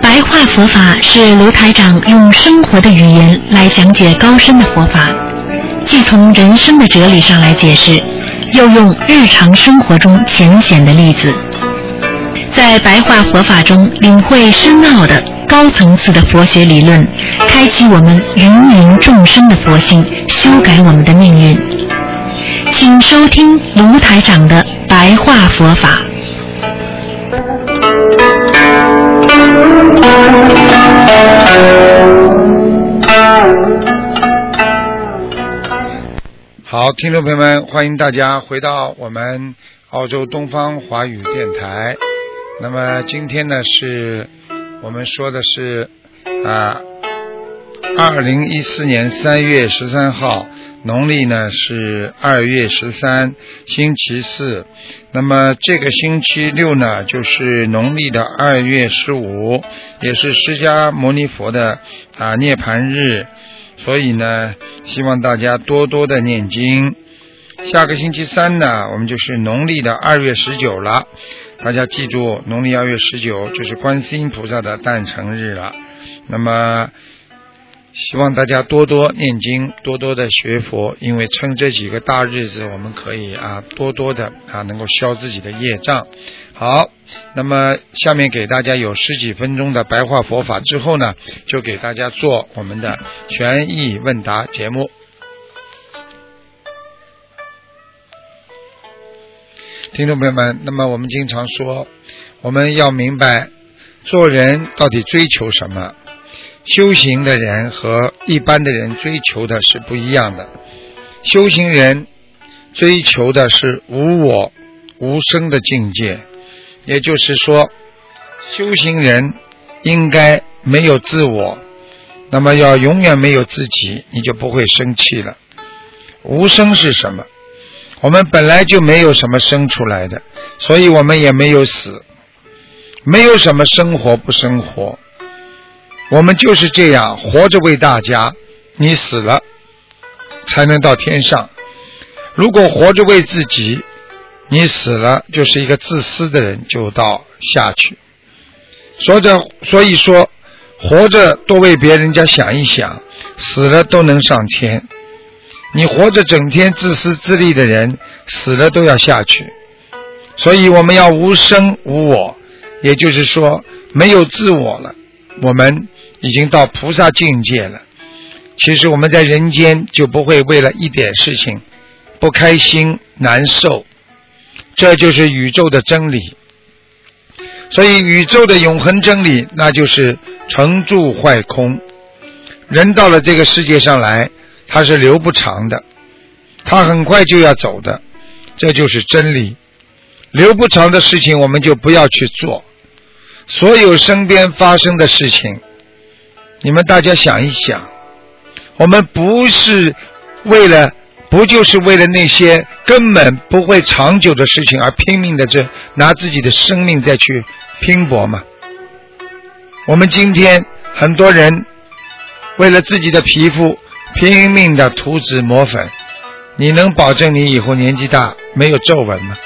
白话佛法是卢台长用生活的语言来讲解高深的佛法，既从人生的哲理上来解释，又用日常生活中浅显的例子，在白话佛法中领会深奥的高层次的佛学理论，开启我们芸芸众生的佛性，修改我们的命运。请收听卢台长的白话佛法。好，听众朋友们，欢迎大家回到我们澳洲东方华语电台。那么今天呢，是我们说的是啊，二零一四年三月十三号，农历呢是二月十三，星期四。那么这个星期六呢，就是农历的二月十五，也是释迦牟尼佛的啊涅盘日。所以呢，希望大家多多的念经。下个星期三呢，我们就是农历的二月十九了。大家记住，农历二月十九就是观世音菩萨的诞辰日了。那么，希望大家多多念经，多多的学佛，因为趁这几个大日子，我们可以啊多多的啊能够消自己的业障。好，那么下面给大家有十几分钟的白话佛法之后呢，就给大家做我们的权益问答节目。听众朋友们，那么我们经常说，我们要明白做人到底追求什么。修行的人和一般的人追求的是不一样的。修行人追求的是无我、无生的境界，也就是说，修行人应该没有自我，那么要永远没有自己，你就不会生气了。无生是什么？我们本来就没有什么生出来的，所以我们也没有死，没有什么生活不生活，我们就是这样活着为大家。你死了才能到天上，如果活着为自己，你死了就是一个自私的人，就到下去。说着，所以说活着多为别人家想一想，死了都能上天。你活着整天自私自利的人，死了都要下去。所以我们要无生无我，也就是说没有自我了。我们已经到菩萨境界了。其实我们在人间就不会为了一点事情不开心难受，这就是宇宙的真理。所以宇宙的永恒真理，那就是成住坏空。人到了这个世界上来。它是留不长的，它很快就要走的，这就是真理。留不长的事情，我们就不要去做。所有身边发生的事情，你们大家想一想，我们不是为了，不就是为了那些根本不会长久的事情而拼命的这拿自己的生命再去拼搏吗？我们今天很多人为了自己的皮肤。拼命的涂脂抹粉，你能保证你以后年纪大没有皱纹吗？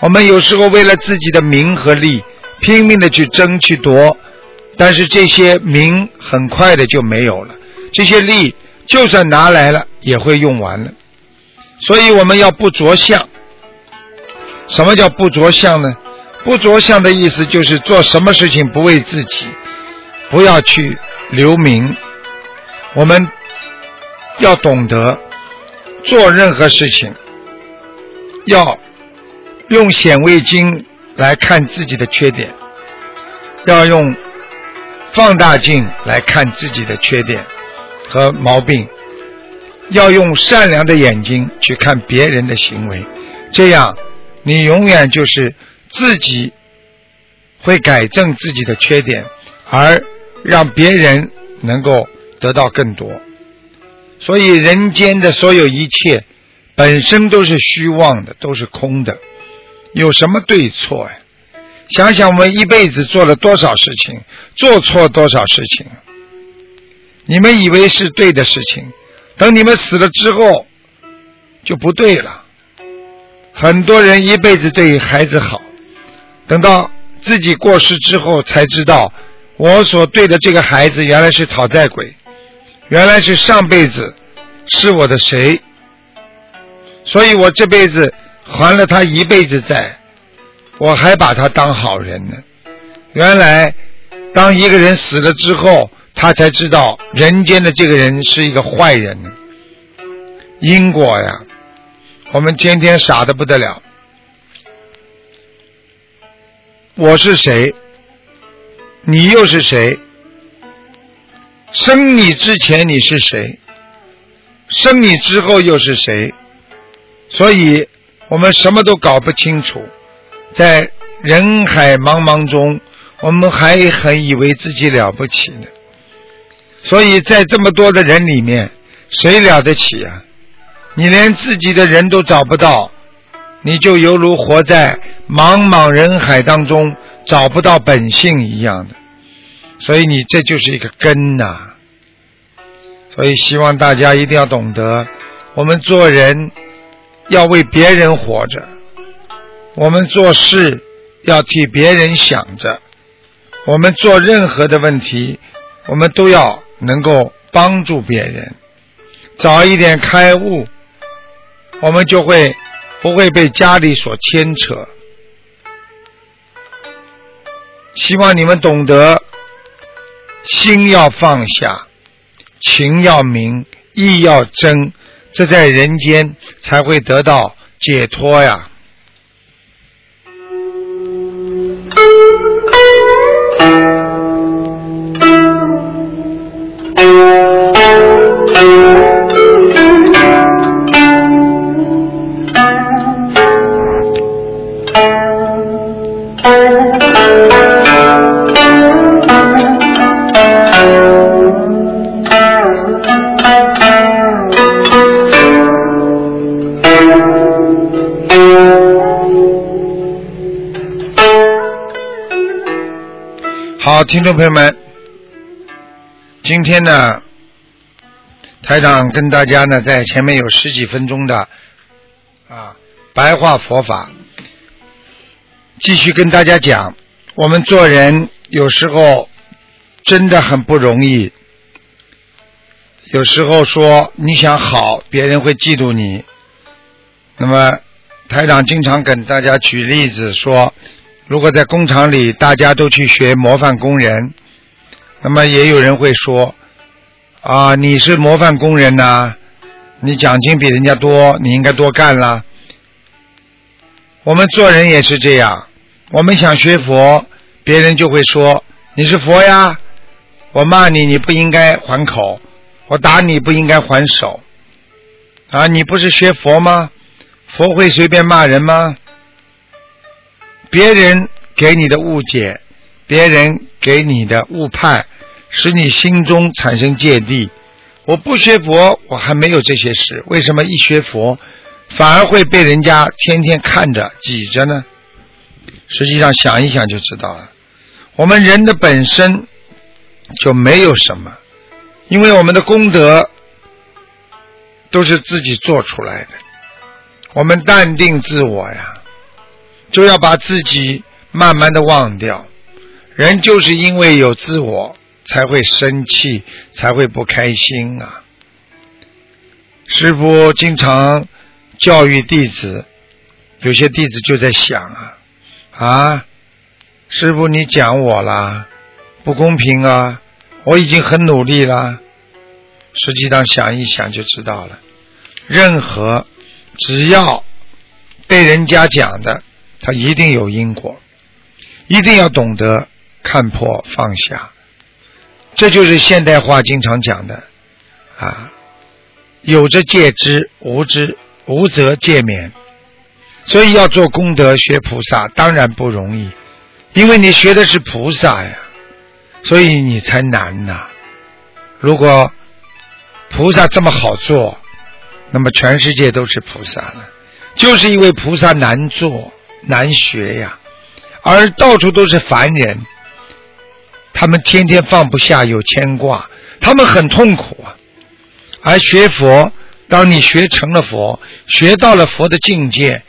我们有时候为了自己的名和利，拼命的去争去夺，但是这些名很快的就没有了，这些利就算拿来了也会用完了，所以我们要不着相。什么叫不着相呢？不着相的意思就是做什么事情不为自己，不要去留名。我们要懂得做任何事情，要用显微镜来看自己的缺点，要用放大镜来看自己的缺点和毛病，要用善良的眼睛去看别人的行为，这样你永远就是自己会改正自己的缺点，而让别人能够。得到更多，所以人间的所有一切本身都是虚妄的，都是空的，有什么对错呀？想想我们一辈子做了多少事情，做错多少事情。你们以为是对的事情，等你们死了之后就不对了。很多人一辈子对孩子好，等到自己过世之后才知道，我所对的这个孩子原来是讨债鬼，原来是上辈子是我的谁，所以我这辈子还了他一辈子债，我还把他当好人呢。原来，当一个人死了之后。他才知道人间的这个人是一个坏人，因果呀，我们天天傻的不得了。我是谁？你又是谁？生你之前你是谁？生你之后又是谁？所以我们什么都搞不清楚，在人海茫茫中，我们还很以为自己了不起呢。所以在这么多的人里面，谁了得起啊？你连自己的人都找不到，你就犹如活在茫茫人海当中找不到本性一样的。所以你这就是一个根呐。所以希望大家一定要懂得，我们做人要为别人活着，我们做事要替别人想着，我们做任何的问题，我们都要。能够帮助别人，早一点开悟，我们就会不会被家里所牵扯。希望你们懂得，心要放下，情要明，意要真，这在人间才会得到解脱呀。好，听众朋友们，今天呢，台长跟大家呢在前面有十几分钟的啊白话佛法，继续跟大家讲，我们做人有时候真的很不容易，有时候说你想好，别人会嫉妒你。那么台长经常跟大家举例子说。如果在工厂里大家都去学模范工人，那么也有人会说：啊，你是模范工人呐，你奖金比人家多，你应该多干啦。我们做人也是这样，我们想学佛，别人就会说你是佛呀，我骂你你不应该还口，我打你不应该还手，啊，你不是学佛吗？佛会随便骂人吗？别人给你的误解，别人给你的误判，使你心中产生芥蒂。我不学佛，我还没有这些事，为什么一学佛，反而会被人家天天看着挤着呢？实际上想一想就知道了。我们人的本身就没有什么，因为我们的功德都是自己做出来的。我们淡定自我呀。就要把自己慢慢的忘掉，人就是因为有自我才会生气，才会不开心啊。师傅经常教育弟子，有些弟子就在想啊啊，师傅你讲我啦，不公平啊！我已经很努力了。实际上想一想就知道了，任何只要被人家讲的。他一定有因果，一定要懂得看破放下，这就是现代化经常讲的啊，有则戒之，无之无则戒免。所以要做功德学菩萨当然不容易，因为你学的是菩萨呀，所以你才难呐。如果菩萨这么好做，那么全世界都是菩萨了，就是因为菩萨难做。难学呀，而到处都是凡人，他们天天放不下，有牵挂，他们很痛苦啊。而学佛，当你学成了佛，学到了佛的境界，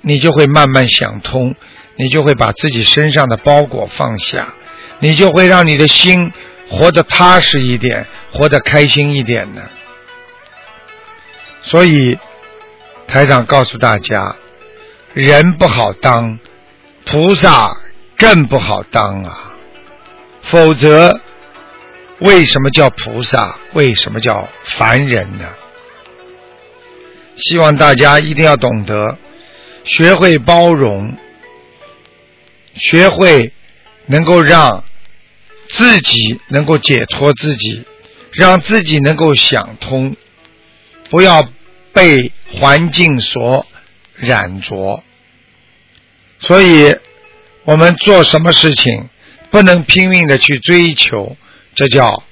你就会慢慢想通，你就会把自己身上的包裹放下，你就会让你的心活得踏实一点，活得开心一点呢。所以，台长告诉大家，人不好当，菩萨更不好当啊。否则，为什么叫菩萨？为什么叫凡人呢？希望大家一定要懂得，学会包容，学会能够让自己能够解脱自己，让自己能够想通。不要被环境所染着，所以我们做什么事情不能拼命的去追求，这叫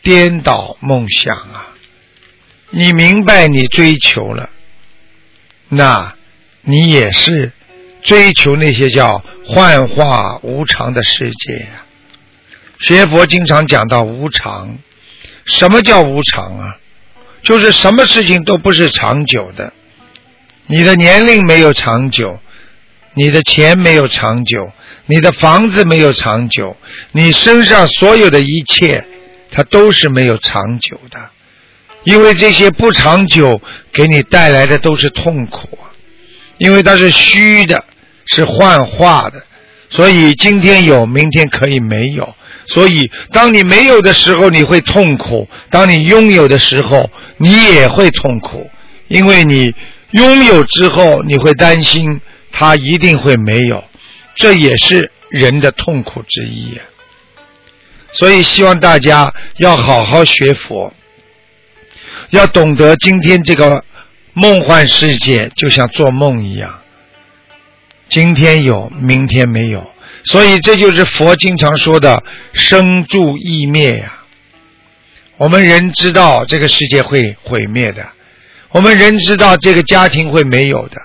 颠倒梦想啊！你明白你追求了，那你也是追求那些叫幻化无常的世界呀。学佛经常讲到无常，什么叫无常啊？就是什么事情都不是长久的，你的年龄没有长久，你的钱没有长久，你的房子没有长久，你身上所有的一切，它都是没有长久的，因为这些不长久给你带来的都是痛苦，因为它是虚的，是幻化的，所以今天有，明天可以没有。所以，当你没有的时候，你会痛苦；当你拥有的时候，你也会痛苦。因为你拥有之后，你会担心它一定会没有，这也是人的痛苦之一。所以，希望大家要好好学佛，要懂得今天这个梦幻世界就像做梦一样，今天有，明天没有。所以这就是佛经常说的生住异灭呀。我们人知道这个世界会毁灭的，我们人知道这个家庭会没有的，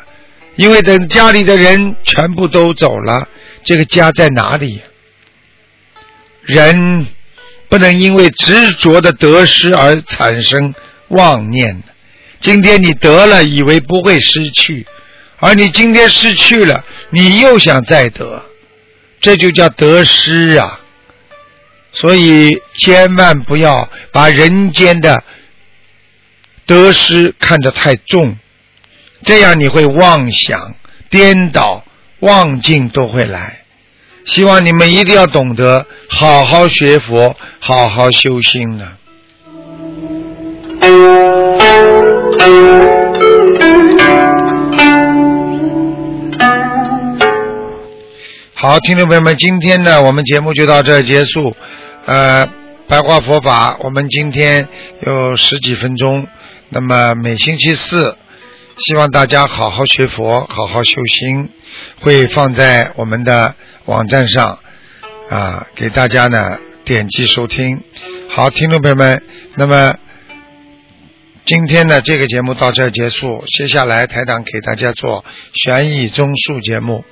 因为等家里的人全部都走了，这个家在哪里？人不能因为执着的得失而产生妄念。今天你得了，以为不会失去，而你今天失去了，你又想再得。这就叫得失啊！所以千万不要把人间的得失看得太重，这样你会妄想、颠倒、妄境都会来。希望你们一定要懂得好好学佛，好好修心啊！好，听众朋友们，今天呢，我们节目就到这儿结束。呃，白话佛法，我们今天有十几分钟。那么每星期四，希望大家好好学佛，好好修心，会放在我们的网站上啊，给大家呢点击收听。好，听众朋友们，那么今天的这个节目到这结束，接下来台长给大家做悬疑综述节目。